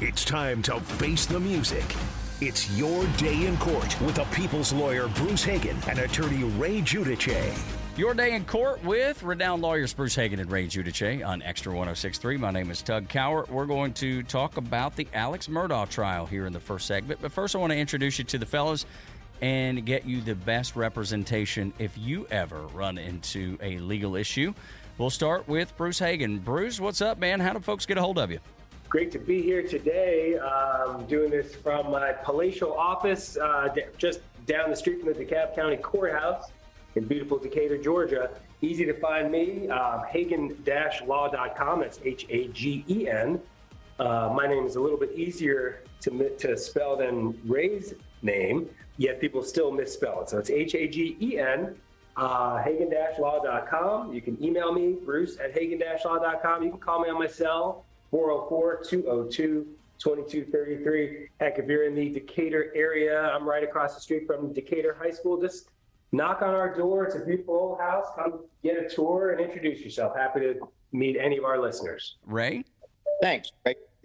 It's time to face the music. It's your day in court with the people's lawyer Bruce Hagen and attorney Ray Giudice. Your day in court with renowned lawyers Bruce Hagen and Ray Giudice on Extra 1063. My name is Tug Cowart. We're going to talk about the Alex Murdaugh trial here in the first segment. But first, I want to introduce you to the fellows and get you the best representation if you ever run into a legal issue. We'll start with Bruce Hagen. Bruce, what's up, man? How do folks get a hold of you? Great to be here today. Um, doing this from my palatial office uh, just down the street from the DeKalb County Courthouse in beautiful Decatur, Georgia. Easy to find me, uh, hagen-law.com. That's H-A-G-E-N. Uh, my name is a little bit easier to, to spell than Ray's name, yet people still misspell it. So it's H-A-G-E-N, uh, hagen-law.com. You can email me, bruce at hagen-law.com. You can call me on my cell, 404 202 2233. Heck, if you're in the Decatur area, I'm right across the street from Decatur High School. Just knock on our door. It's a beautiful old house. Come get a tour and introduce yourself. Happy to meet any of our listeners. Ray? Thanks,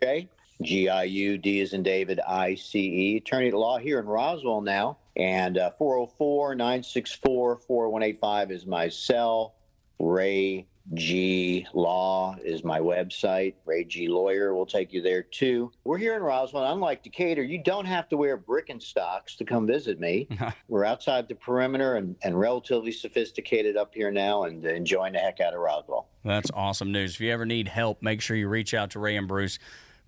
Ray. G i u d is in David I C E. Attorney at law here in Roswell now. And uh, 404 964 4185 is my cell. Ray G Law is my website. Ray G Lawyer will take you there too. We're here in Roswell. Unlike Decatur, you don't have to wear Birkenstocks to come visit me. We're outside the perimeter and, and relatively sophisticated up here now and enjoying the heck out of Roswell. That's awesome news. If you ever need help, make sure you reach out to Ray and Bruce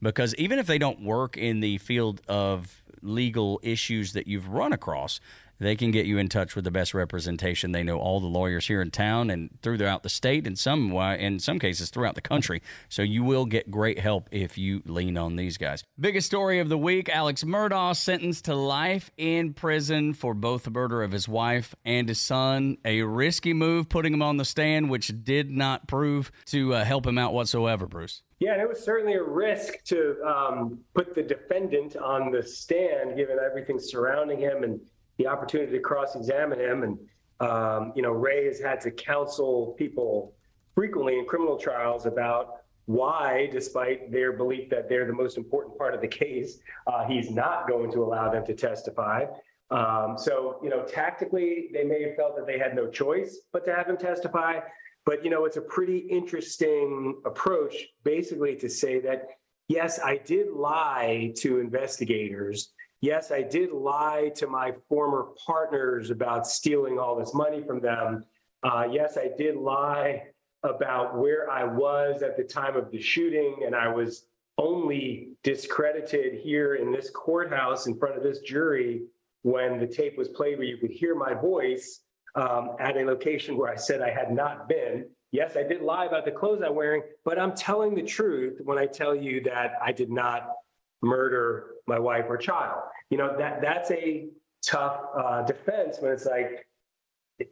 because even if they don't work in the field of legal issues that you've run across, they can get you in touch with the best representation. They know all the lawyers here in town and throughout the state, and some in some cases throughout the country. So you will get great help if you lean on these guys. Biggest story of the week: Alex Murdaugh sentenced to life in prison for both the murder of his wife and his son. A risky move, putting him on the stand, which did not prove to uh, help him out whatsoever. Bruce. Yeah, and it was certainly a risk to um, put the defendant on the stand, given everything surrounding him and the opportunity to cross-examine him. And um, you know, Ray has had to counsel people frequently in criminal trials about why, despite their belief that they're the most important part of the case, uh, he's not going to allow them to testify. Um, so, you know, tactically, they may have felt that they had no choice but to have him testify. But, you know, it's a pretty interesting approach, basically, to say that, yes, I did lie to investigators yes, I did lie to my former partners about stealing all this money from them. Uh, yes, I did lie about where I was at the time of the shooting, and I was only discredited here in this courthouse in front of this jury when the tape was played where you could hear my voice um, at a location where I said I had not been. Yes, I did lie about the clothes I'm wearing, but I'm telling the truth when I tell you that I did not murder my wife or child. You know, that that's a tough uh, defense when it's like,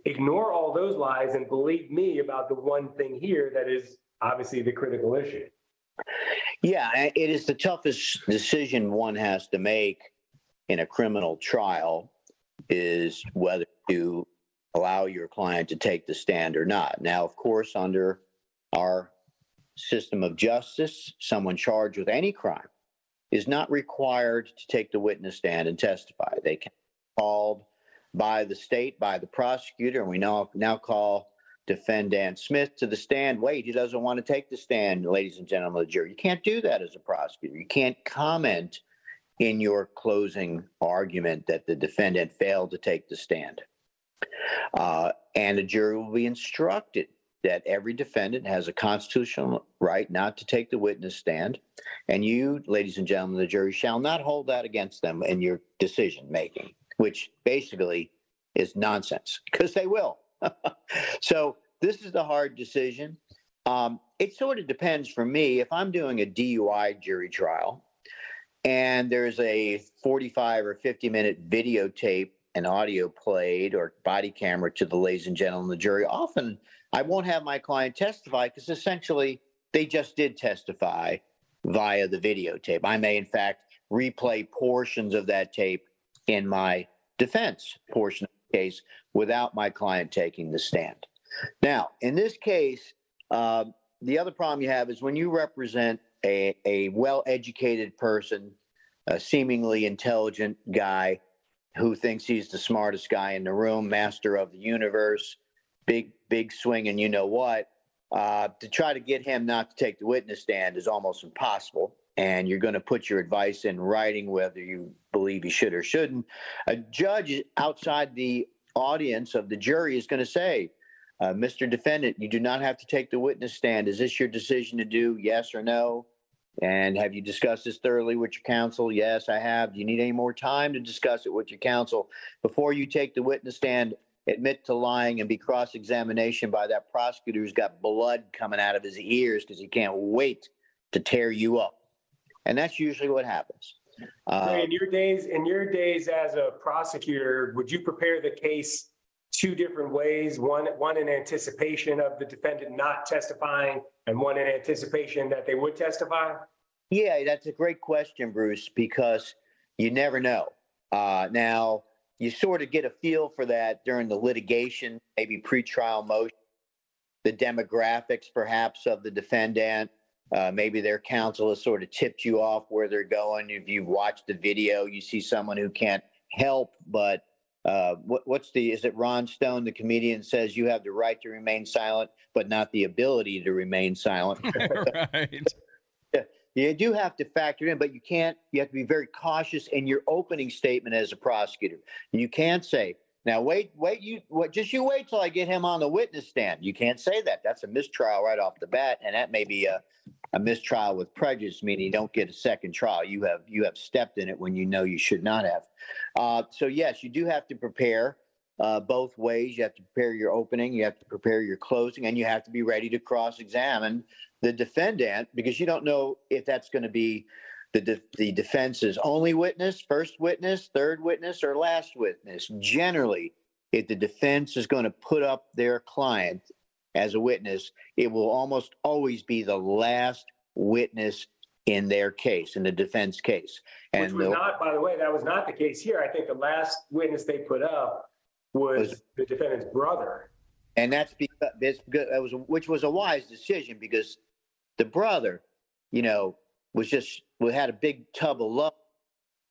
ignore all those lies and believe me about the one thing here that is obviously the critical issue. Yeah, it is the toughest decision one has to make in a criminal trial is whether to allow your client to take the stand or not. Now, of course, under our system of justice, someone charged with any crime is not required to take the witness stand and testify. They can be called by the state, by the prosecutor, and we now now call defendant Smith to the stand. Wait, he doesn't want to take the stand, ladies and gentlemen of the jury. You can't do that as a prosecutor. You can't comment in your closing argument that the defendant failed to take the stand. Uh, and the jury will be instructed that every defendant has a constitutional right not to take the witness stand. And you, ladies and gentlemen, the jury shall not hold that against them in your decision making, which basically is nonsense because they will. so this is the hard decision. Um, it sort of depends for me. If I'm doing a DUI jury trial and there's a 45 or 50 minute videotape and audio played or body camera to the ladies and gentlemen the jury, often I won't have my client testify because essentially they just did testify via the videotape. I may, in fact, replay portions of that tape in my defense portion of the case without my client taking the stand. Now, in this case, uh, the other problem you have is when you represent a, a well educated person, a seemingly intelligent guy who thinks he's the smartest guy in the room, master of the universe, big, big swing, and you know what, uh, to try to get him not to take the witness stand is almost impossible. And you're going to put your advice in writing, whether you believe he should or shouldn't. A judge outside the audience of the jury is going to say, uh, Mr. Defendant, you do not have to take the witness stand. Is this your decision to do? Yes or no? And have you discussed this thoroughly with your counsel? Yes, I have. Do you need any more time to discuss it with your counsel before you take the witness stand? Admit to lying and be cross examination by that prosecutor who's got blood coming out of his ears because he can't wait to tear you up. And that's usually what happens. Uh, in your days, in your days as a prosecutor, would you prepare the case two different ways? One, one in anticipation of the defendant not testifying, and one in anticipation that they would testify? Yeah, that's a great question, Bruce, because you never know. Uh, now, you sort of get a feel for that during the litigation, maybe pretrial motion, the demographics perhaps of the defendant. Uh, maybe their counsel has sort of tipped you off where they're going. If you've watched the video, you see someone who can't help but uh, what, what's the is it ron stone the comedian says you have the right to remain silent but not the ability to remain silent right you do have to factor in but you can't you have to be very cautious in your opening statement as a prosecutor you can't say now wait wait you what just you wait till i get him on the witness stand you can't say that that's a mistrial right off the bat and that may be a a mistrial with prejudice, meaning you don't get a second trial. You have you have stepped in it when you know you should not have. Uh, so yes, you do have to prepare uh, both ways. You have to prepare your opening, you have to prepare your closing, and you have to be ready to cross-examine the defendant because you don't know if that's going to be the de- the defense's only witness, first witness, third witness, or last witness. Generally, if the defense is going to put up their client as a witness, it will almost always be the last witness in their case, in the defense case. And Which was the, not, by the way, that was not the case here. I think the last witness they put up was, was the defendant's brother. And that's because that was which was a wise decision because the brother, you know, was just we had a big tub of love,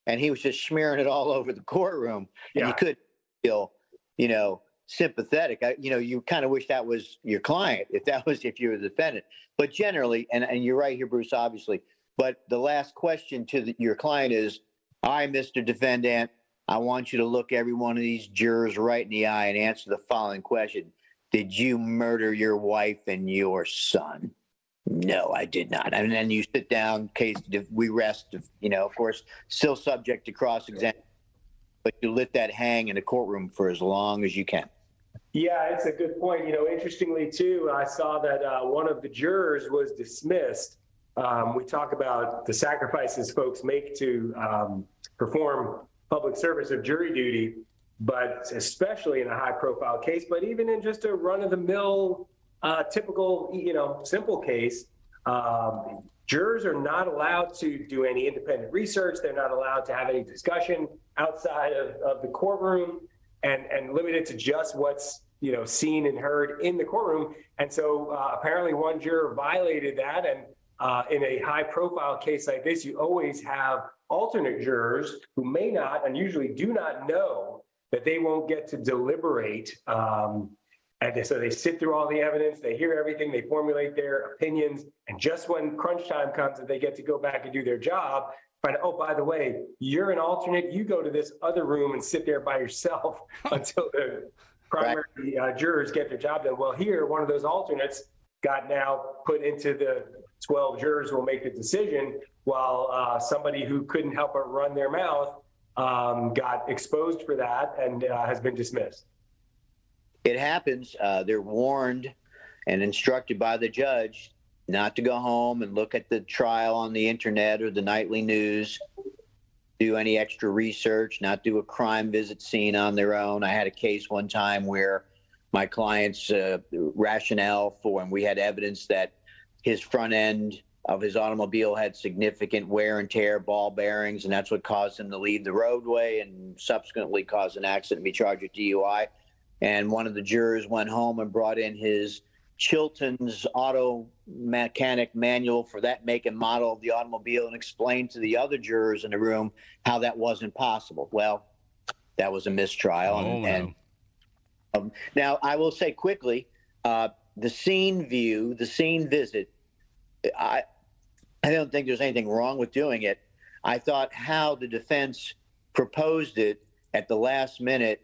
and he was just smearing it all over the courtroom, and yeah. you could feel, you know, sympathetic. I, you know, you kind of wish that was your client if that was if you were the defendant. But generally, and, and you're right here, Bruce, obviously. But the last question to the, your client is, "I, Mr. Defendant, I want you to look every one of these jurors right in the eye and answer the following question: Did you murder your wife and your son?" No, I did not. And then you sit down, case we rest. You know, of course, still subject to cross examination, but you let that hang in the courtroom for as long as you can. Yeah, it's a good point. You know, interestingly, too, I saw that uh, one of the jurors was dismissed. Um, we talk about the sacrifices folks make to um, perform public service of jury duty, but especially in a high profile case, but even in just a run of the mill, uh, typical, you know, simple case, um, jurors are not allowed to do any independent research. They're not allowed to have any discussion outside of, of the courtroom and and limited to just what's you know seen and heard in the courtroom. And so uh, apparently one juror violated that. And uh, in a high profile case like this, you always have alternate jurors who may not and usually do not know that they won't get to deliberate. Um, and so they sit through all the evidence, they hear everything, they formulate their opinions, and just when crunch time comes that they get to go back and do their job, find out, oh, by the way, you're an alternate. You go to this other room and sit there by yourself until the primary uh, jurors get their job done. Well, here, one of those alternates got now put into the 12 jurors will make the decision, while uh, somebody who couldn't help but run their mouth um, got exposed for that and uh, has been dismissed. It happens. Uh, they're warned and instructed by the judge not to go home and look at the trial on the internet or the nightly news, do any extra research, not do a crime visit scene on their own. I had a case one time where my client's uh, rationale for, and we had evidence that his front end of his automobile had significant wear and tear, ball bearings, and that's what caused him to leave the roadway and subsequently caused an accident and be charged with DUI. And one of the jurors went home and brought in his Chilton's auto mechanic manual for that make and model of the automobile and explained to the other jurors in the room how that wasn't possible. Well, that was a mistrial. Oh, and, and um, now I will say quickly, uh, the scene view, the scene visit, I, I don't think there's anything wrong with doing it. I thought how the defense proposed it at the last minute,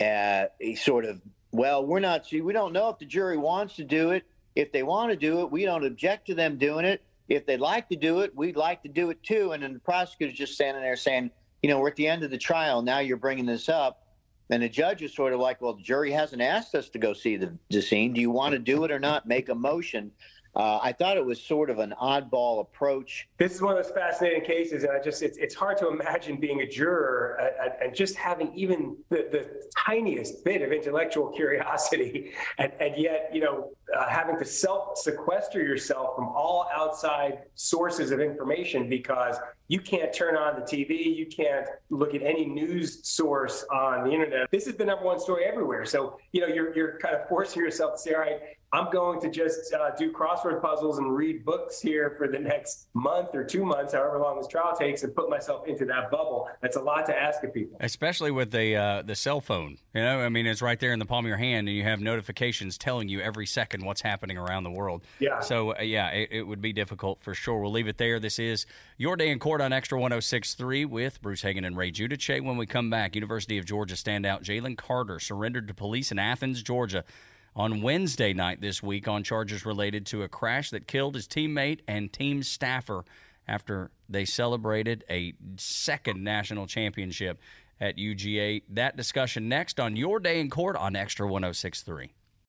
uh, sort of, well, we're not, we don't know if the jury wants to do it. If they want to do it, we don't object to them doing it. If they'd like to do it, we'd like to do it too. And then the prosecutor's just standing there saying, you know, we're at the end of the trial. Now you're bringing this up. And the judge is sort of like, well, the jury hasn't asked us to go see the, the scene. Do you want to do it or not? Make a motion. Uh, I thought it was sort of an oddball approach. This is one of those fascinating cases, and I just it's, it's hard to imagine being a juror and, and just having even the, the tiniest bit of intellectual curiosity, and, and yet you know uh, having to self sequester yourself from all outside sources of information because you can't turn on the TV, you can't look at any news source on the internet. This is the number one story everywhere. So you know you're you're kind of forcing yourself to say, all right, I'm going to just uh, do crossword puzzles and read books here for the next month or two months, however long this trial takes, and put myself into that bubble. That's a lot to ask of people. especially with the uh, the cell phone. You know, I mean, it's right there in the palm of your hand, and you have notifications telling you every second what's happening around the world. Yeah. So uh, yeah, it, it would be difficult for sure. We'll leave it there. This is your day in court on Extra 106.3 with Bruce Hagen and Ray Giudice. When we come back, University of Georgia standout Jalen Carter surrendered to police in Athens, Georgia. On Wednesday night this week, on charges related to a crash that killed his teammate and team staffer after they celebrated a second national championship at UGA. That discussion next on Your Day in Court on Extra 1063.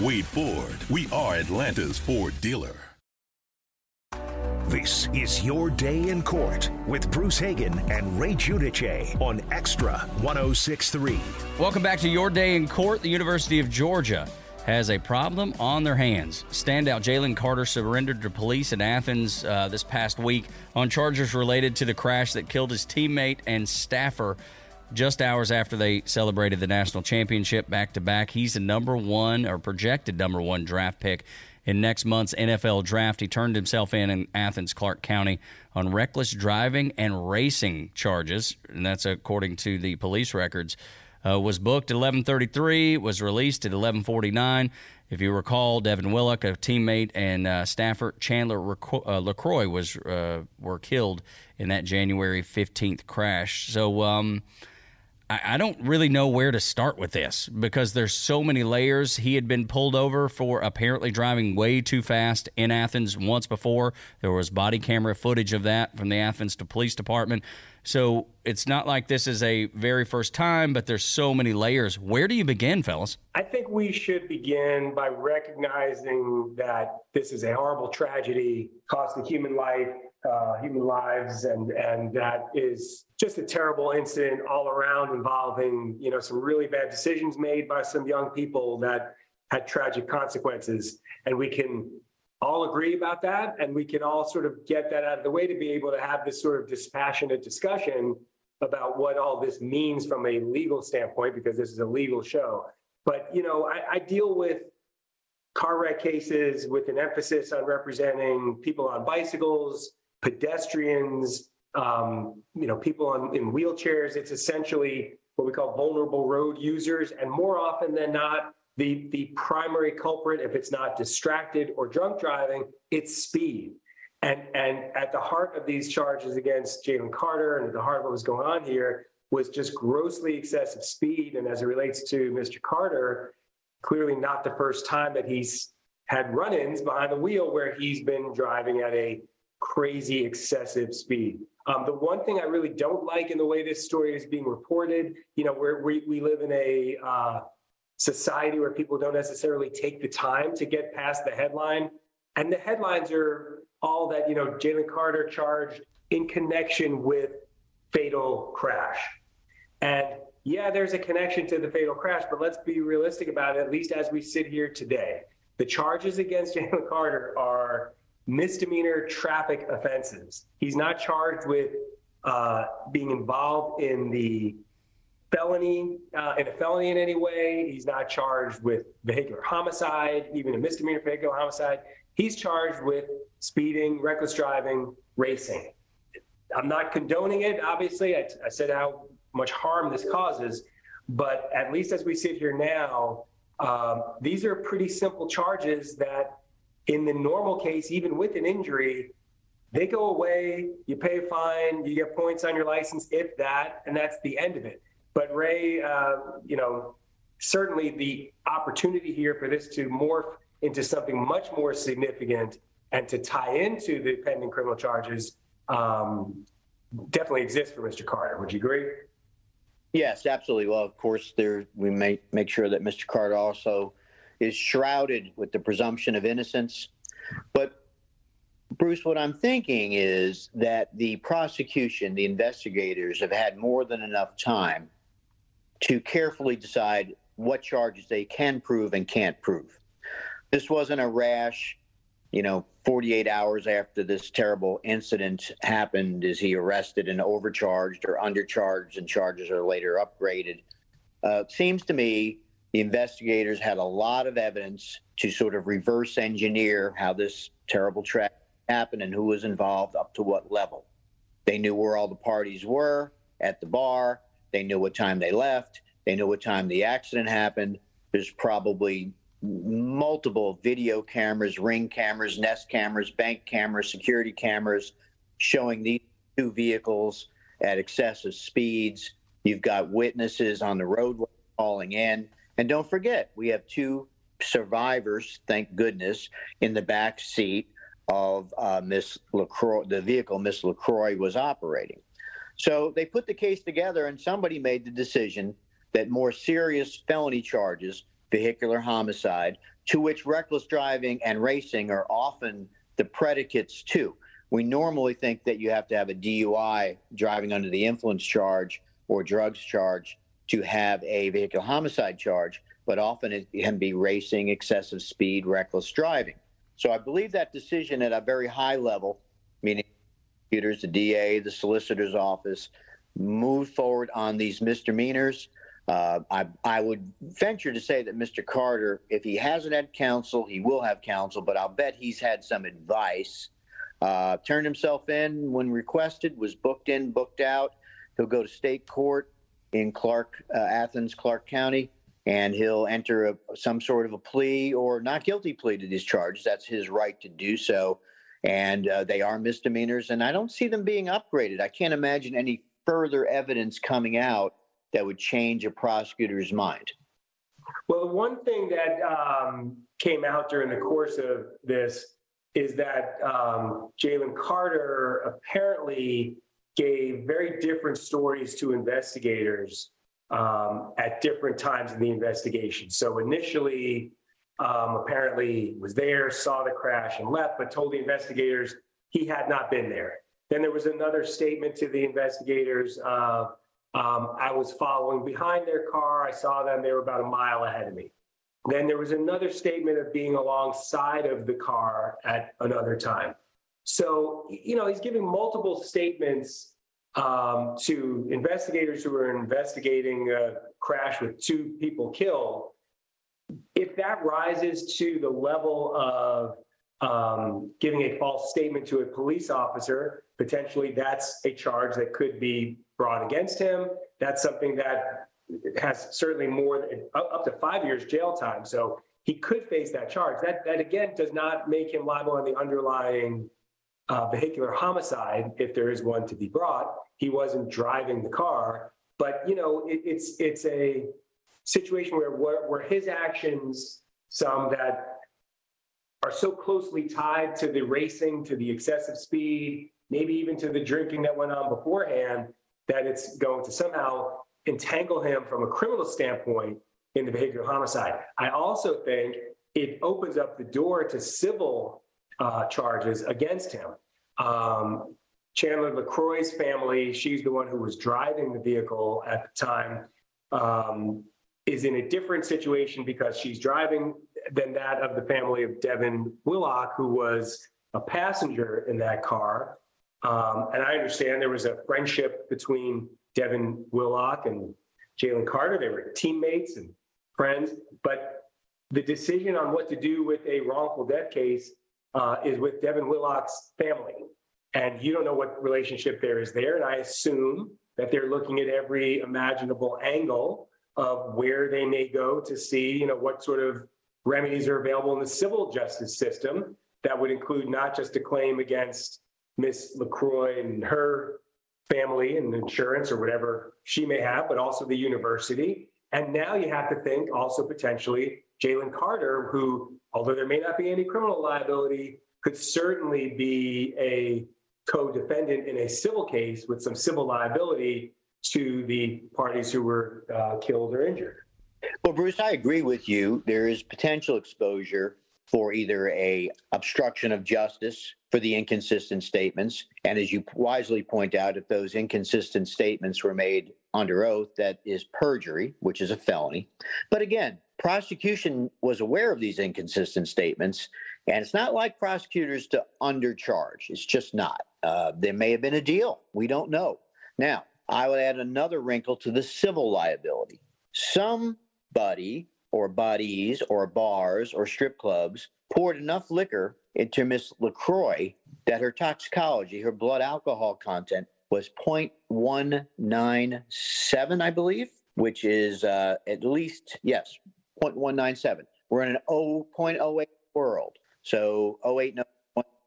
Wade Ford, we are Atlanta's Ford dealer. This is Your Day in Court with Bruce Hagen and Ray Giudice on Extra 1063. Welcome back to Your Day in Court. The University of Georgia has a problem on their hands. Standout Jalen Carter surrendered to police in Athens uh, this past week on charges related to the crash that killed his teammate and staffer just hours after they celebrated the national championship back to back. He's the number one or projected number one draft pick in next month's NFL draft. He turned himself in in Athens, Clarke County on reckless driving and racing charges, and that's according to the police records. Uh, was booked at 11:33, was released at 11:49. If you recall, Devin Willock, a teammate and uh, staffer Chandler Reco- uh, LeCroy, was uh, were killed in that January 15th crash. So. Um, I I don't really know where to start with this because there's so many layers. He had been pulled over for apparently driving way too fast in Athens once before. There was body camera footage of that from the Athens to Police Department. So it's not like this is a very first time, but there's so many layers. Where do you begin, fellas? I think we should begin by recognizing that this is a horrible tragedy, costing human life, uh, human lives, and and that is just a terrible incident all around, involving you know some really bad decisions made by some young people that had tragic consequences. And we can all agree about that, and we can all sort of get that out of the way to be able to have this sort of dispassionate discussion about what all this means from a legal standpoint, because this is a legal show. But, you know, I, I deal with car wreck cases with an emphasis on representing people on bicycles, pedestrians, um, you know, people on, in wheelchairs. It's essentially what we call vulnerable road users. And more often than not, the, the primary culprit, if it's not distracted or drunk driving, it's speed. And, and at the heart of these charges against Jalen Carter and at the heart of what was going on here was just grossly excessive speed. And as it relates to Mr. Carter, clearly not the first time that he's had run ins behind the wheel where he's been driving at a crazy excessive speed. Um, the one thing I really don't like in the way this story is being reported, you know, we, we live in a uh, society where people don't necessarily take the time to get past the headline. And the headlines are all that, you know, Jalen Carter charged in connection with fatal crash. And yeah, there's a connection to the fatal crash, but let's be realistic about it, at least as we sit here today. The charges against Jalen Carter are misdemeanor traffic offenses. He's not charged with uh, being involved in the felony, uh, in a felony in any way. He's not charged with vehicular homicide, even a misdemeanor vehicular homicide. He's charged with speeding, reckless driving, racing. I'm not condoning it, obviously. I, I said how much harm this causes, but at least as we sit here now, um, these are pretty simple charges that, in the normal case, even with an injury, they go away, you pay a fine, you get points on your license, if that, and that's the end of it. But Ray, uh, you know, certainly the opportunity here for this to morph into something much more significant and to tie into the pending criminal charges um, definitely exists for Mr. Carter. Would you agree? Yes, absolutely. Well, of course, there we make make sure that Mr. Carter also is shrouded with the presumption of innocence. But Bruce, what I'm thinking is that the prosecution, the investigators, have had more than enough time to carefully decide what charges they can prove and can't prove. This wasn't a rash, you know, 48 hours after this terrible incident happened, is he arrested and overcharged or undercharged and charges are later upgraded? Uh, seems to me the investigators had a lot of evidence to sort of reverse engineer how this terrible track happened and who was involved up to what level. They knew where all the parties were at the bar. They knew what time they left. They knew what time the accident happened. There's probably multiple video cameras, ring cameras, nest cameras, bank cameras, security cameras showing these two vehicles at excessive speeds. You've got witnesses on the roadway calling in. And don't forget, we have two survivors, thank goodness, in the back seat of uh, Miss LeCroy, the vehicle Miss LeCroy was operating. So they put the case together, and somebody made the decision that more serious felony charges vehicular homicide, to which reckless driving and racing are often the predicates too. We normally think that you have to have a DUI, driving under the influence charge, or drugs charge to have a vehicular homicide charge, but often it can be racing, excessive speed, reckless driving. So I believe that decision at a very high level, meaning the DA, the solicitor's office, moved forward on these misdemeanors uh, I, I would venture to say that Mr. Carter, if he hasn't had counsel, he will have counsel, but I'll bet he's had some advice. Uh, turned himself in when requested, was booked in, booked out. He'll go to state court in Clarke, uh, Athens, Clarke County, and he'll enter a, some sort of a plea or not guilty plea to these charges. That's his right to do so. And uh, they are misdemeanors, and I don't see them being upgraded. I can't imagine any further evidence coming out that would change a prosecutor's mind? Well, the one thing that um, came out during the course of this is that um, Jalen Carter apparently gave very different stories to investigators um, at different times in the investigation. So initially, um, apparently was there, saw the crash and left, but told the investigators he had not been there. Then there was another statement to the investigators uh, um, I was following behind their car. I saw them. They were about a mile ahead of me. Then there was another statement of being alongside of the car at another time. So, you know, he's giving multiple statements um, to investigators who are investigating a crash with two people killed. If that rises to the level of um, giving a false statement to a police officer, potentially that's a charge that could be brought against him. That's something that has certainly more than up to five years jail time. So he could face that charge. That that again does not make him liable on the underlying uh, vehicular homicide if there is one to be brought. He wasn't driving the car, but you know it, it's it's a situation where, where where his actions, some that are so closely tied to the racing, to the excessive speed, maybe even to the drinking that went on beforehand, that it's going to somehow entangle him from a criminal standpoint in the vehicular homicide. I also think it opens up the door to civil uh, charges against him. Um, Chandler LeCroy's family, she's the one who was driving the vehicle at the time, um, is in a different situation because she's driving than that of the family of Devin Willock, who was a passenger in that car. Um, and I understand there was a friendship between Devin Willock and Jalen Carter. They were teammates and friends. But the decision on what to do with a wrongful death case uh, is with Devin Willock's family. And you don't know what relationship there is there. And I assume that they're looking at every imaginable angle of where they may go to see, you know, what sort of remedies are available in the civil justice system that would include not just a claim against Miss LeCroy and her family and insurance or whatever she may have, but also the university. And now you have to think also potentially Jalen Carter, who, although there may not be any criminal liability, could certainly be a co defendant in a civil case with some civil liability to the parties who were uh, killed or injured. Well, Bruce, I agree with you. There is potential exposure for either a obstruction of justice for the inconsistent statements and as you wisely point out if those inconsistent statements were made under oath that is perjury which is a felony but again prosecution was aware of these inconsistent statements and it's not like prosecutors to undercharge. It's just not. Uh, there may have been a deal. We don't know. Now i would add another wrinkle to the civil liability. Somebody or bodies or bars or strip clubs poured enough liquor into Miss LeCroy that her toxicology, her blood alcohol content was 0.197, I believe, which is uh, at least, yes, 0.197. We're in an 0.08 world. So 08,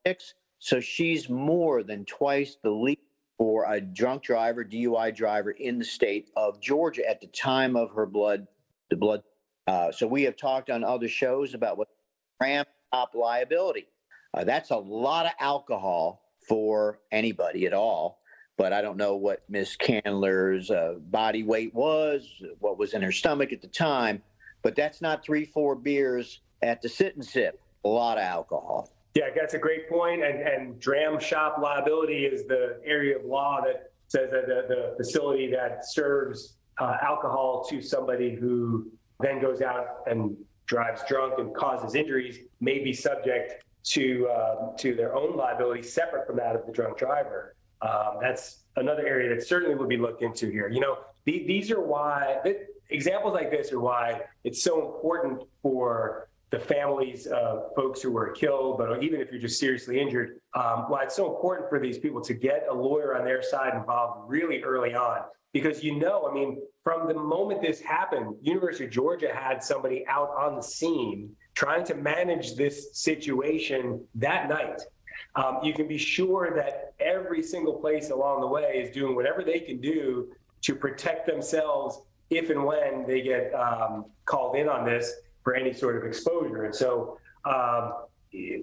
6. So she's more than twice the lead for a drunk driver, DUI driver in the state of Georgia at the time of her blood, the blood uh, so we have talked on other shows about what ramp up liability. Uh, that's a lot of alcohol for anybody at all. But I don't know what Miss Candler's uh, body weight was, what was in her stomach at the time. But that's not three, four beers at the sit and sip. A lot of alcohol. Yeah, that's a great point. And, and dram shop liability is the area of law that says that the, the facility that serves uh, alcohol to somebody who then goes out and drives drunk and causes injuries may be subject to um, to their own liability separate from that of the drunk driver. Um, that's another area that certainly would be looked into here. You know, the, these are why examples like this are why it's so important for the families of folks who were killed, but even if you're just seriously injured, um, why it's so important for these people to get a lawyer on their side involved really early on because you know, I mean, from the moment this happened, University of Georgia had somebody out on the scene trying to manage this situation that night. Um, you can be sure that every single place along the way is doing whatever they can do to protect themselves if and when they get um, called in on this for any sort of exposure. And so um,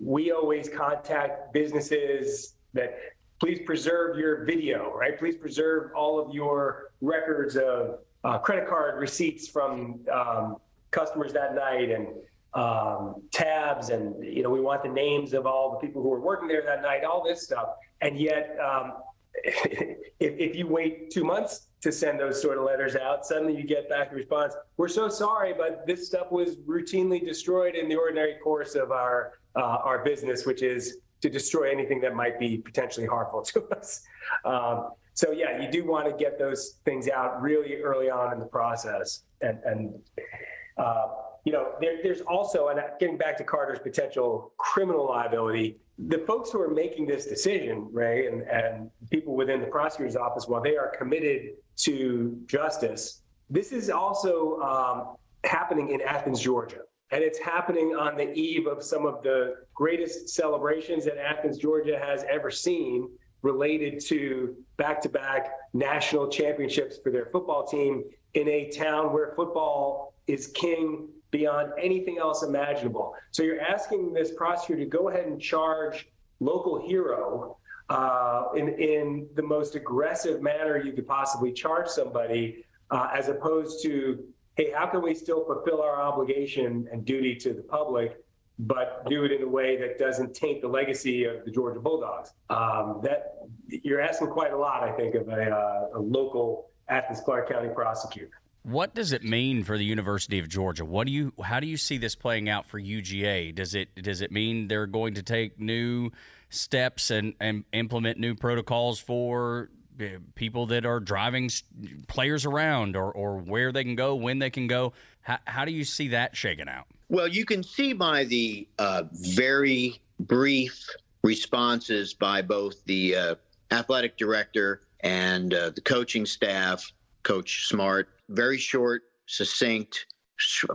we always contact businesses that please preserve your video, right? Please preserve all of your records of uh, credit card receipts from um, customers that night and um, tabs and you know we want the names of all the people who were working there that night all this stuff and yet um, if, if, you wait two months to send those sort of letters out. Suddenly you get back a response, we're so sorry, but this stuff was routinely destroyed in the ordinary course of our, uh, our business, which is to destroy anything that might be potentially harmful to us. Um, so yeah, you do want to get those things out really early on in the process. And, and uh, you know, there, there's also, and getting back to Carter's potential criminal liability, the folks who are making this decision, Ray, and, and people within the prosecutor's office, while they are committed to justice, this is also um, happening in Athens, Georgia. And it's happening on the eve of some of the greatest celebrations that Athens, Georgia has ever seen related to back to back national championships for their football team in a town where football is king beyond anything else imaginable. So you're asking this prosecutor to go ahead and charge local hero uh, in, in the most aggressive manner you could possibly charge somebody, uh, as opposed to, hey, how can we still fulfill our obligation and duty to the public but do it in a way that doesn't taint the legacy of the Georgia Bulldogs. Um, that you're asking quite a lot, I think, of a, uh, a local Athens Clarke County prosecutor. What does it mean for the University of Georgia? What do you how do you see this playing out for UGA? Does it does it mean they're going to take new steps and, and implement new protocols for uh, people that are driving players around or, or where they can go, when they can go? How, how do you see that shaking out? Well, you can see by the uh, very brief responses by both the uh, athletic director and uh, the coaching staff, Coach Smart, very short, succinct,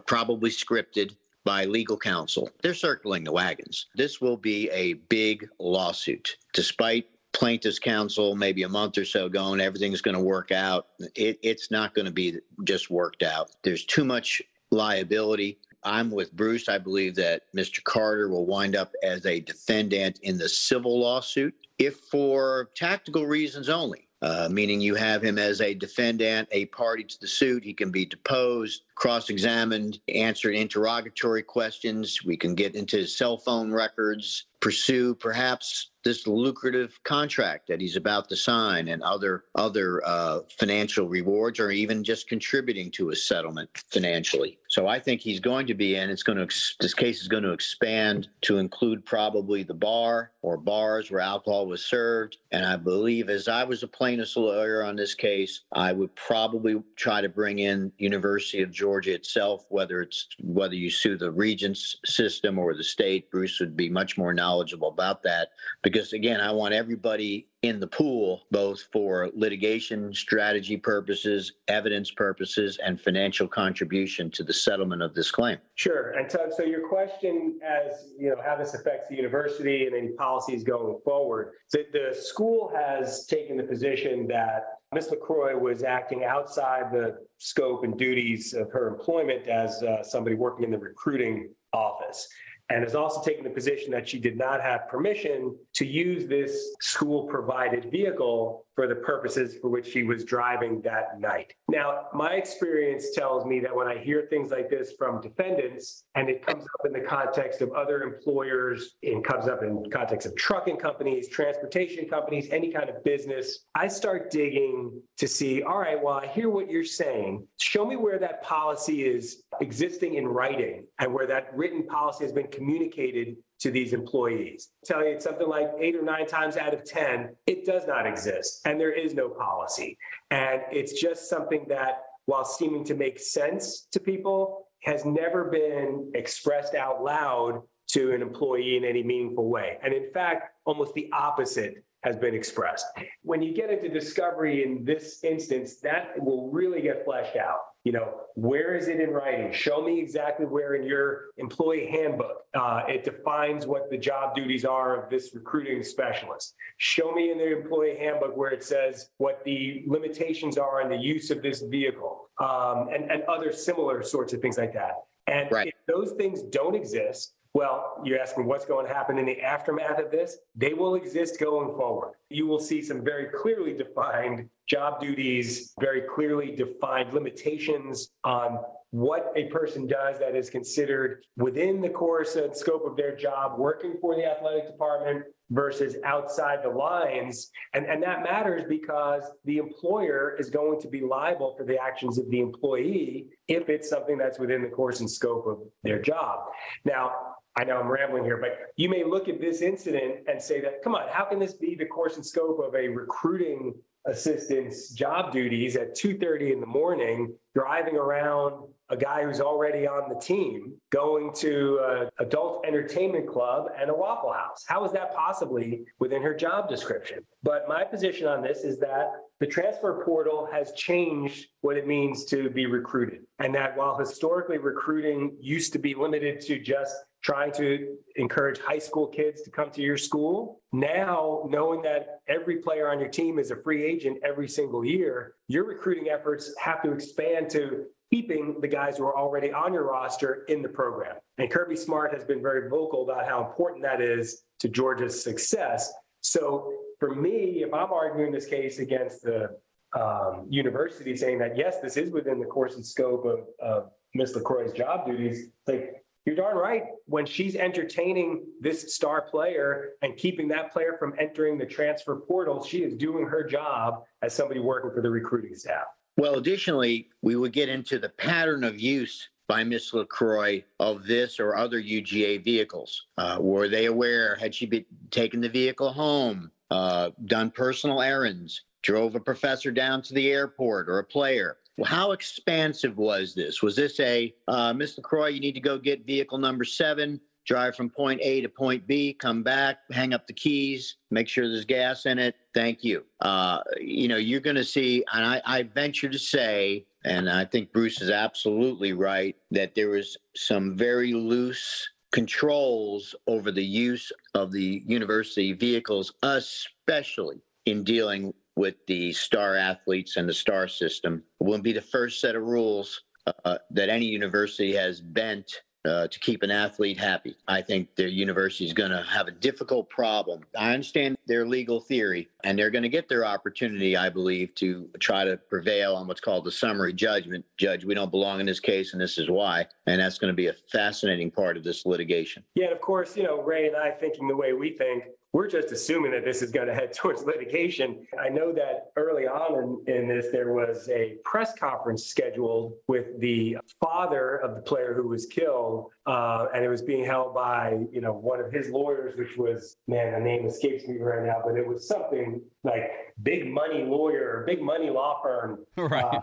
probably scripted by legal counsel. They're circling the wagons. This will be a big lawsuit. Despite plaintiff's counsel maybe a month or so going, everything's going to work out. It, it's not going to be just worked out. There's too much liability. I'm with Bruce. I believe that Mr. Carter will wind up as a defendant in the civil lawsuit, if for tactical reasons only. Uh, meaning you have him as a defendant, a party to the suit. He can be deposed, cross examined, answer interrogatory questions. We can get into his cell phone records, pursue perhaps this lucrative contract that he's about to sign and other other uh, financial rewards or even just contributing to a settlement financially. So i think he's going to be in. It's going to this case is going to expand to include probably the bar or bars where alcohol was served. And i believe as i was a plaintiff's lawyer on this case i would probably try to bring in university of georgia itself whether it's whether you sue the regents system or the state bruce would be much more knowledgeable about that because again, I want everybody in the pool, both for litigation strategy purposes, evidence purposes, and financial contribution to the settlement of this claim. Sure. And Tug, so your question as, you know, how this affects the university and any policies going forward. The, the school has taken the position that Ms. LeCroy was acting outside the scope and duties of her employment as uh, somebody working in the recruiting office and has also taken the position that she did not have permission to use this school provided vehicle for the purposes for which she was driving that night. Now, my experience tells me that when I hear things like this from defendants and it comes up in the context of other employers, it comes up in context of trucking companies, transportation companies, any kind of business, I start digging to see, all right, well, I hear what you're saying. Show me where that policy is existing in writing and where that written policy has been communicated to these employees. I tell you, it's something like eight or nine times out of 10, it does not exist and there is no policy. And it's just something that, while seeming to make sense to people, has never been expressed out loud to an employee in any meaningful way. And in fact, almost the opposite has been expressed. When you get into discovery in this instance, that will really get fleshed out. You know, where is it in writing? Show me exactly where in your employee handbook uh, it defines what the job duties are of this recruiting specialist. Show me in the employee handbook where it says what the limitations are on the use of this vehicle um, and, and other similar sorts of things like that. And right. if those things don't exist, well, you're asking what's going to happen in the aftermath of this? They will exist going forward. You will see some very clearly defined job duties, very clearly defined limitations on what a person does that is considered within the course and scope of their job working for the athletic department versus outside the lines. And, and that matters because the employer is going to be liable for the actions of the employee if it's something that's within the course and scope of their job. Now, I know I'm rambling here, but you may look at this incident and say that, come on, how can this be the course and scope of a recruiting assistant's job duties at 2.30 in the morning, driving around a guy who's already on the team going to an adult entertainment club and a Waffle House. How is that possibly within her job description? But my position on this is that the transfer portal has changed what it means to be recruited. And that while historically recruiting used to be limited to just trying to encourage high school kids to come to your school. Now, knowing that every player on your team is a free agent every single year, your recruiting efforts have to expand to keeping the guys who are already on your roster in the program. And Kirby Smart has been very vocal about how important that is to Georgia's success. So for me, if I'm arguing this case against the um, university saying that, yes, this is within the course and scope of, of Ms. LeCroy's job duties, like you're darn right. When she's entertaining this star player and keeping that player from entering the transfer portal, she is doing her job as somebody working for the recruiting staff. Well, additionally, we would get into the pattern of use by Miss LeCroy of this or other UGA vehicles. Uh, were they aware? Had she been taken the vehicle home, uh, done personal errands, drove a professor down to the airport or a player? How expansive was this? Was this a uh, Miss LeCroy? You need to go get vehicle number seven drive from point A to point B, come back, hang up the keys, make sure there's gas in it. Thank you. Uh, you know, you're going to see, and I, I venture to say, and I think Bruce is absolutely right, that there was some very loose controls over the use of the university vehicles, especially in dealing with the star athletes and the star system. It wouldn't be the first set of rules uh, that any university has bent uh, to keep an athlete happy. I think their university is going to have a difficult problem. I understand their legal theory, and they're going to get their opportunity, I believe, to try to prevail on what's called the summary judgment. Judge, we don't belong in this case, and this is why. And that's going to be a fascinating part of this litigation. Yeah, and of course, you know, Ray and I thinking the way we think, we're just assuming that this is going to head towards litigation. I know that early on in, in this, there was a press conference scheduled with the father of the player who was killed, uh, and it was being held by, you know, one of his lawyers, which was, man, the name escapes me right now, but it was something like big money lawyer, big money law firm. Right. Uh,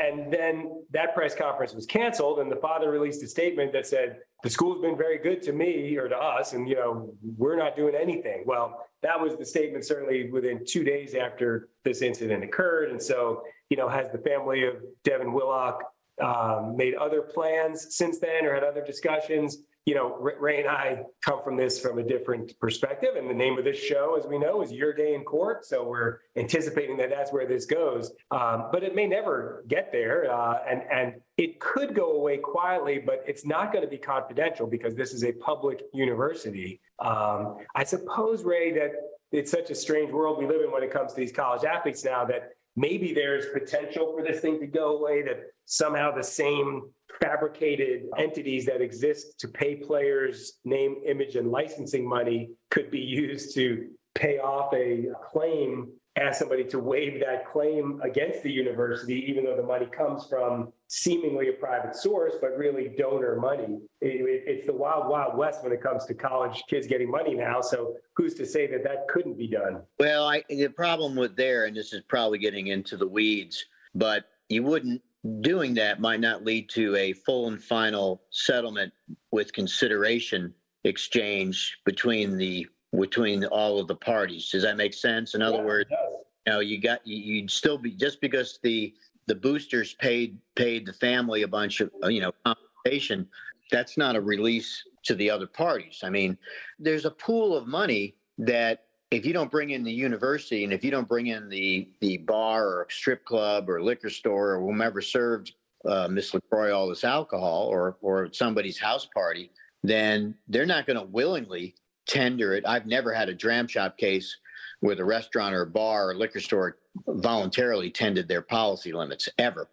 and then that press conference was canceled, and the father released a statement that said, the school's been very good to me or to us, and you know, we're not doing anything. Well, that was the statement certainly within two days after this incident occurred. And so, you know, has the family of Devin Willock um, made other plans since then or had other discussions? You know, Ray and I come from this from a different perspective. And the name of this show, as we know, is Your Day in Court. So we're anticipating that that's where this goes. Um, but it may never get there. Uh, and, and it could go away quietly, but it's not going to be confidential because this is a public university. Um, I suppose, Ray, that it's such a strange world we live in when it comes to these college athletes now that maybe there's potential for this thing to go away, that somehow the same fabricated entities that exist to pay players name, image, and licensing money could be used to pay off a claim ask somebody to waive that claim against the university, even though the money comes from seemingly a private source, but really donor money. It, it, it's the wild, wild west when it comes to college kids getting money now. So who's to say that that couldn't be done? Well, I, the problem with there, and this is probably getting into the weeds, but you wouldn't doing that might not lead to a full and final settlement with consideration exchange between the between all of the parties. Does that make sense? In other yeah, words, know, you got you, would still be just because the the boosters paid paid the family a bunch of you know compensation. That's not a release to the other parties. I mean, there's a pool of money that if you don't bring in the university and if you don't bring in the the bar or strip club or liquor store or whomever served uh, Miss LeCroy all this alcohol or or somebody's house party, then they're not going to willingly tender it. I've never had a dram shop case where the restaurant or bar or liquor store voluntarily tended their policy limits ever.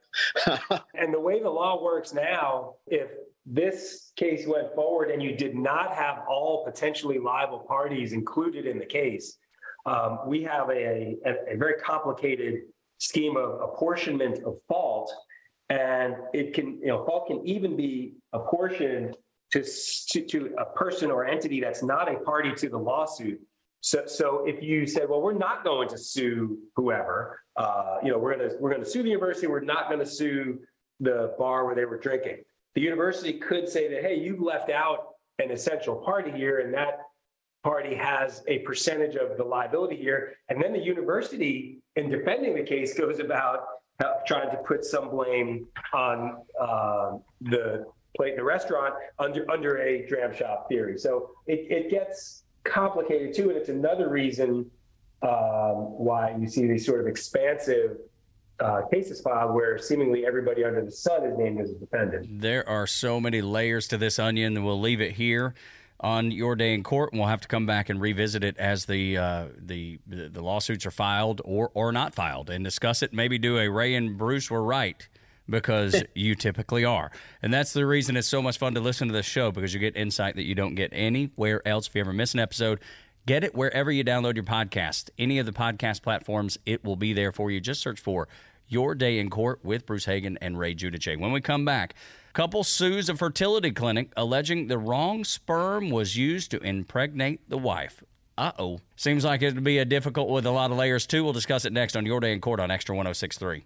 and the way the law works now, if this case went forward and you did not have all potentially liable parties included in the case, um, we have a, a, a very complicated scheme of apportionment of fault. And it can, you know, fault can even be apportioned to, to, to a person or entity that's not a party to the lawsuit. So, so if you said, well, we're not going to sue whoever, uh, you know, we're going to we're to sue the university. We're not going to sue the bar where they were drinking. The university could say that, hey, you've left out an essential party here, and that party has a percentage of the liability here. And then the university, in defending the case, goes about trying to put some blame on uh, the plate in the restaurant under under a dram shop theory. So it, it gets complicated too, and it's another reason um, why you see these sort of expansive uh, cases filed where seemingly everybody under the sun is named as a defendant. There are so many layers to this onion, we'll leave it here on your day in court, and we'll have to come back and revisit it as the uh, the the lawsuits are filed or or not filed, and discuss it. Maybe do a Ray and Bruce were right because you typically are. And that's the reason it's so much fun to listen to this show because you get insight that you don't get anywhere else. If you ever miss an episode, get it wherever you download your podcast. Any of the podcast platforms, it will be there for you. Just search for Your Day in Court with Bruce Hagen and Ray Giudice. When we come back, couple sues a fertility clinic alleging the wrong sperm was used to impregnate the wife. Uh oh. Seems like it'd be a difficult with a lot of layers, too. We'll discuss it next on Your Day in Court on Extra 1063.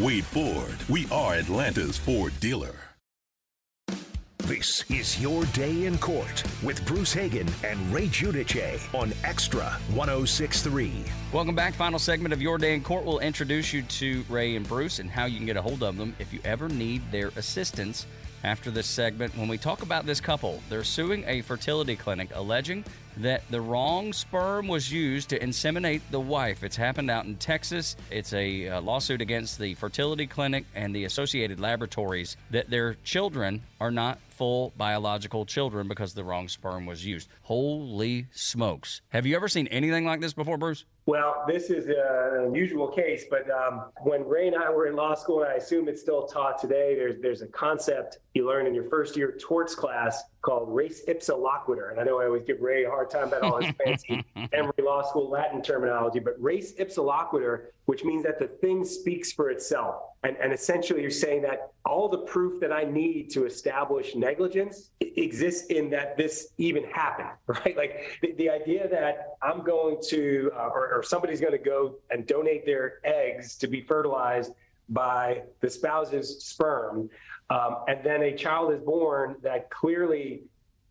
Wade Ford, we are Atlanta's Ford dealer. This is Your Day in Court with Bruce Hagen and Ray Giudice on Extra 1063. Welcome back. Final segment of Your Day in Court. We'll introduce you to Ray and Bruce and how you can get a hold of them if you ever need their assistance after this segment. When we talk about this couple, they're suing a fertility clinic alleging that the wrong sperm was used to inseminate the wife. It's happened out in Texas. It's a uh, lawsuit against the fertility clinic and the associated laboratories that their children are not full biological children because the wrong sperm was used. Holy smokes. Have you ever seen anything like this before, Bruce? Well, this is an unusual case, but um, when Ray and I were in law school, and I assume it's still taught today, there's there's a concept you learn in your first year torts class called Res ipsa loquitur. And I know I always give Ray a hard time about all his fancy Emory Law School Latin terminology, but Res ipsa loquitur, which means that the thing speaks for itself. And, and essentially, you're saying that all the proof that I need to establish negligence exists in that this even happened, right? Like the, the idea that I'm going to, uh, or, or somebody's going to go and donate their eggs to be fertilized by the spouse's sperm, um, and then a child is born that clearly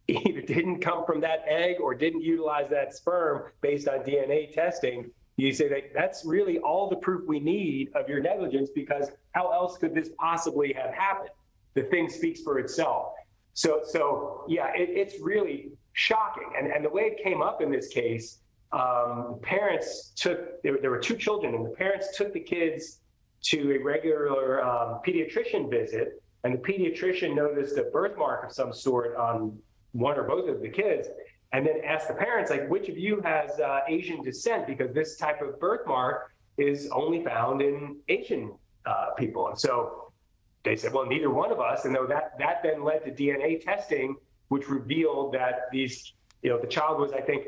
either didn't come from that egg or didn't utilize that sperm based on DNA testing. You say that that's really all the proof we need of your negligence because how else could this possibly have happened? The thing speaks for itself. So, so yeah, it, it's really shocking. And, and the way it came up in this case, um, parents took, there, there, were two children, and the parents took the kids to a regular um, pediatrician visit. And the pediatrician noticed a birthmark of some sort on one or both of the kids and then asked the parents, like, which of you has uh, Asian descent? Because this type of birthmark is only found in Asian uh, people. And so they said, well, neither one of us. And though that that then led to DNA testing, which revealed that these, you know, the child was, I think,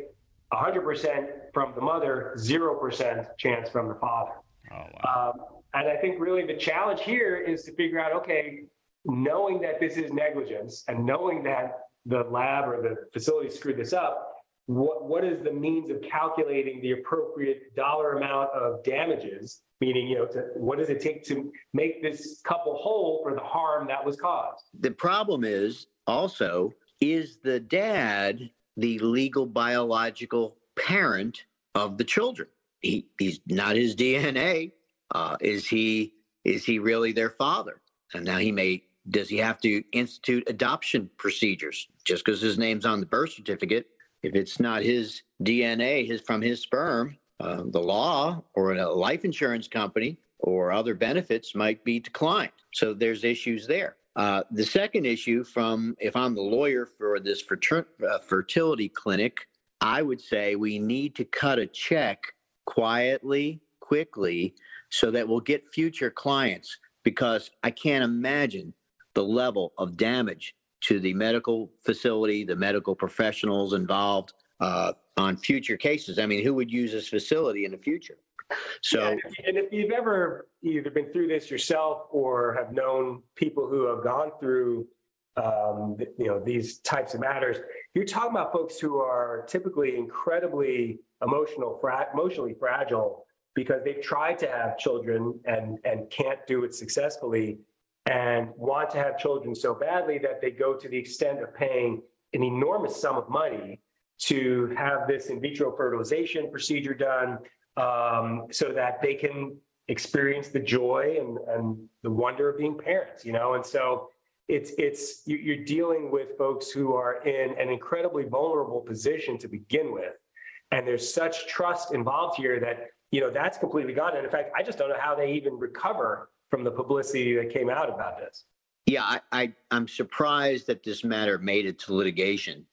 100% from the mother, 0% chance from the father. Oh, wow. Um, And I think really the challenge here is to figure out, okay, knowing that this is negligence and knowing that the lab or the facility screwed this up, what, what is the means of calculating the appropriate dollar amount of damages? Meaning, you know, to, what does it take to make this couple whole for the harm that was caused? The problem is also, is the dad the legal biological parent of the children? He, he's not his DNA. Uh, is he is he really their father? And now he may does he have to institute adoption procedures just because his name's on the birth certificate? If it's not his DNA, his from his sperm, uh, the law or a life insurance company or other benefits might be declined. So there's issues there. Uh, the second issue, from if I'm the lawyer for this uh, fertility clinic, I would say we need to cut a check quietly, quickly, so that we'll get future clients because I can't imagine the level of damage to the medical facility, the medical professionals involved uh, on future cases. I mean, who would use this facility in the future? So, yeah, and if you've ever either been through this yourself or have known people who have gone through, um, you know, these types of matters, you're talking about folks who are typically incredibly emotional, fra- emotionally fragile because they've tried to have children and and can't do it successfully and want to have children so badly that they go to the extent of paying an enormous sum of money to have this in vitro fertilization procedure done um, so that they can experience the joy and, and the wonder of being parents, you know? And so it's, it's, you're dealing with folks who are in an incredibly vulnerable position to begin with. And there's such trust involved here that, you know, that's completely gone. And in fact, I just don't know how they even recover from the publicity that came out about this. Yeah, I, I am surprised that this matter made it to litigation.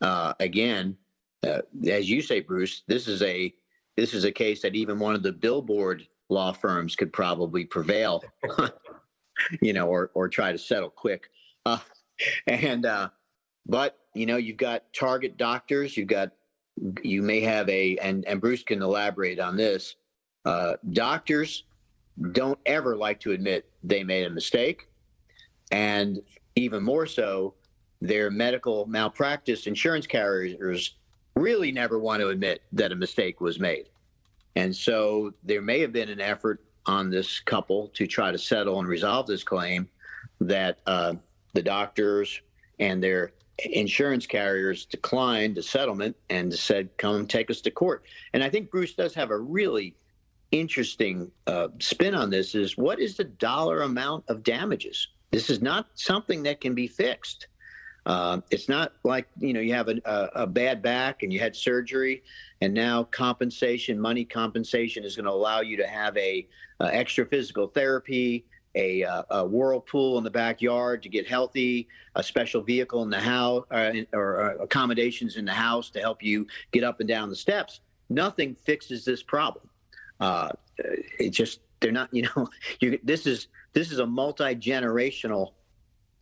Uh, again, uh, as you say, Bruce, this is a this is a case that even one of the billboard law firms could probably prevail, you know, or or try to settle quick. Uh, and uh, but you know, you've got target doctors, you've got you may have a and and Bruce can elaborate on this. Uh, doctors don't ever like to admit they made a mistake. And even more so, their medical malpractice insurance carriers really never want to admit that a mistake was made. And so there may have been an effort on this couple to try to settle and resolve this claim that uh, the doctors and their insurance carriers declined the settlement and said, come take us to court. And I think Bruce does have a really interesting uh, spin on this is what is the dollar amount of damages? This is not something that can be fixed. Uh, it's not like you know you have a, a, bad back and you had surgery, and now compensation, money compensation, is going to allow you to have a, a extra physical therapy, a, a, whirlpool in the backyard to get healthy, a special vehicle in the house, uh, or uh, accommodations in the house to help you get up and down the steps. Nothing fixes this problem. Uh, it just they're not. You know, you this is this is a multi generational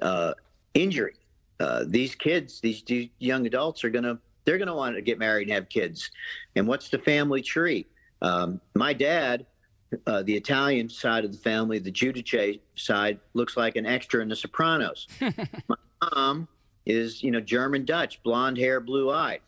uh, injury. Uh, these kids, these, these young adults, are gonna they're gonna want to get married and have kids. And what's the family tree? Um, my dad, uh, the Italian side of the family, the Giudice side, looks like an extra in The Sopranos. my mom is, you know, German Dutch, blonde hair, blue eyed.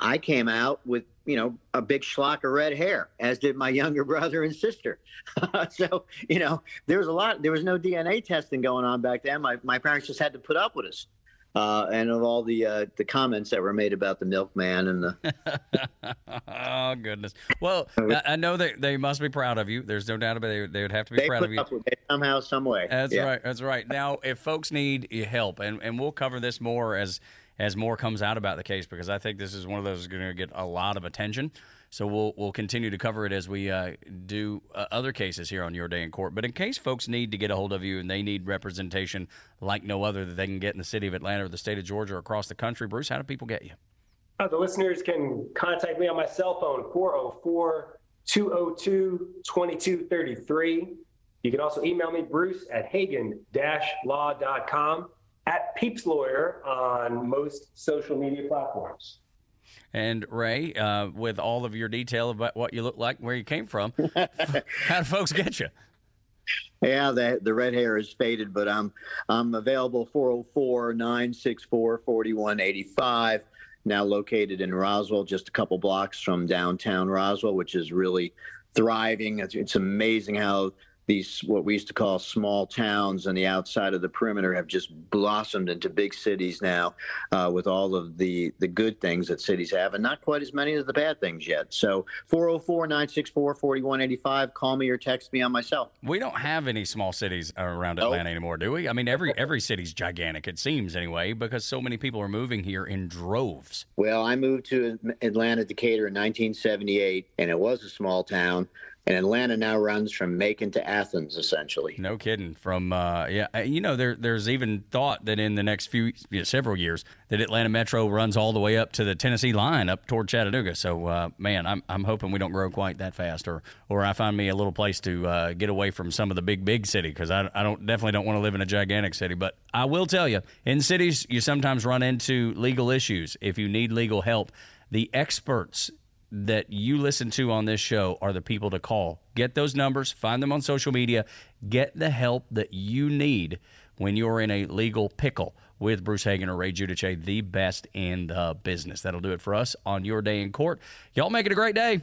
I came out with you know a big schlock of red hair, as did my younger brother and sister. so you know there was a lot. There was no DNA testing going on back then. My my parents just had to put up with us. Uh, and of all the uh, the comments that were made about the milkman and the oh goodness well I, know that they must be proud of you there's no doubt about it they, they would have to be they proud of you somehow some way that's yeah. right that's right now if folks need help and, and we'll cover this more as as more comes out about the case because I think this is one of those going to get a lot of attention. So we'll we'll continue to cover it as we uh, do uh, other cases here on Your Day in Court. But in case folks need to get a hold of you and they need representation like no other that they can get in the city of Atlanta or the state of Georgia or across the country, Bruce, how do people get you? Uh, the listeners can contact me on my cell phone 404 202 2233. You can also email me, Bruce at hagen law.com at Peeps Lawyer on most social media platforms. And Ray, uh, with all of your detail about what you look like, where you came from, how do folks get you? Yeah, the the red hair is faded, but I'm I'm available 404-964-4185. Now located in Roswell, just a couple blocks from downtown Roswell, which is really thriving. It's, it's amazing how these what we used to call small towns on the outside of the perimeter have just blossomed into big cities now uh, with all of the the good things that cities have and not quite as many of the bad things yet so 404-964-4185 call me or text me on my cell We don't have any small cities around Atlanta anymore, do we? I mean, every every city's gigantic. It seems anyway, because so many people are moving here in droves. well i moved to atlanta decatur in 1978 and it was a small town and atlanta now runs from macon to athens essentially No kidding. From uh, yeah, uh, you know, there there's even thought that in the next few you know, several years that Atlanta Metro runs all the way up to the Tennessee line up toward Chattanooga. So uh, man, I'm I'm hoping we don't grow quite that fast, or or I find me a little place to uh, get away from some of the big big city because I I don't definitely don't want to live in a gigantic city. But I will tell you, in cities you sometimes run into legal issues. If you need legal help, the experts that you listen to on this show are the people to call. Get those numbers, find them on social media, get the help that you need when you're in a legal pickle with Bruce Hagen or Ray Giudice, the best in the business. That'll do it for us on your day in court. Y'all make it a great day.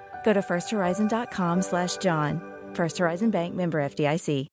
Go to firsthorizon.com slash John. First Horizon Bank member FDIC.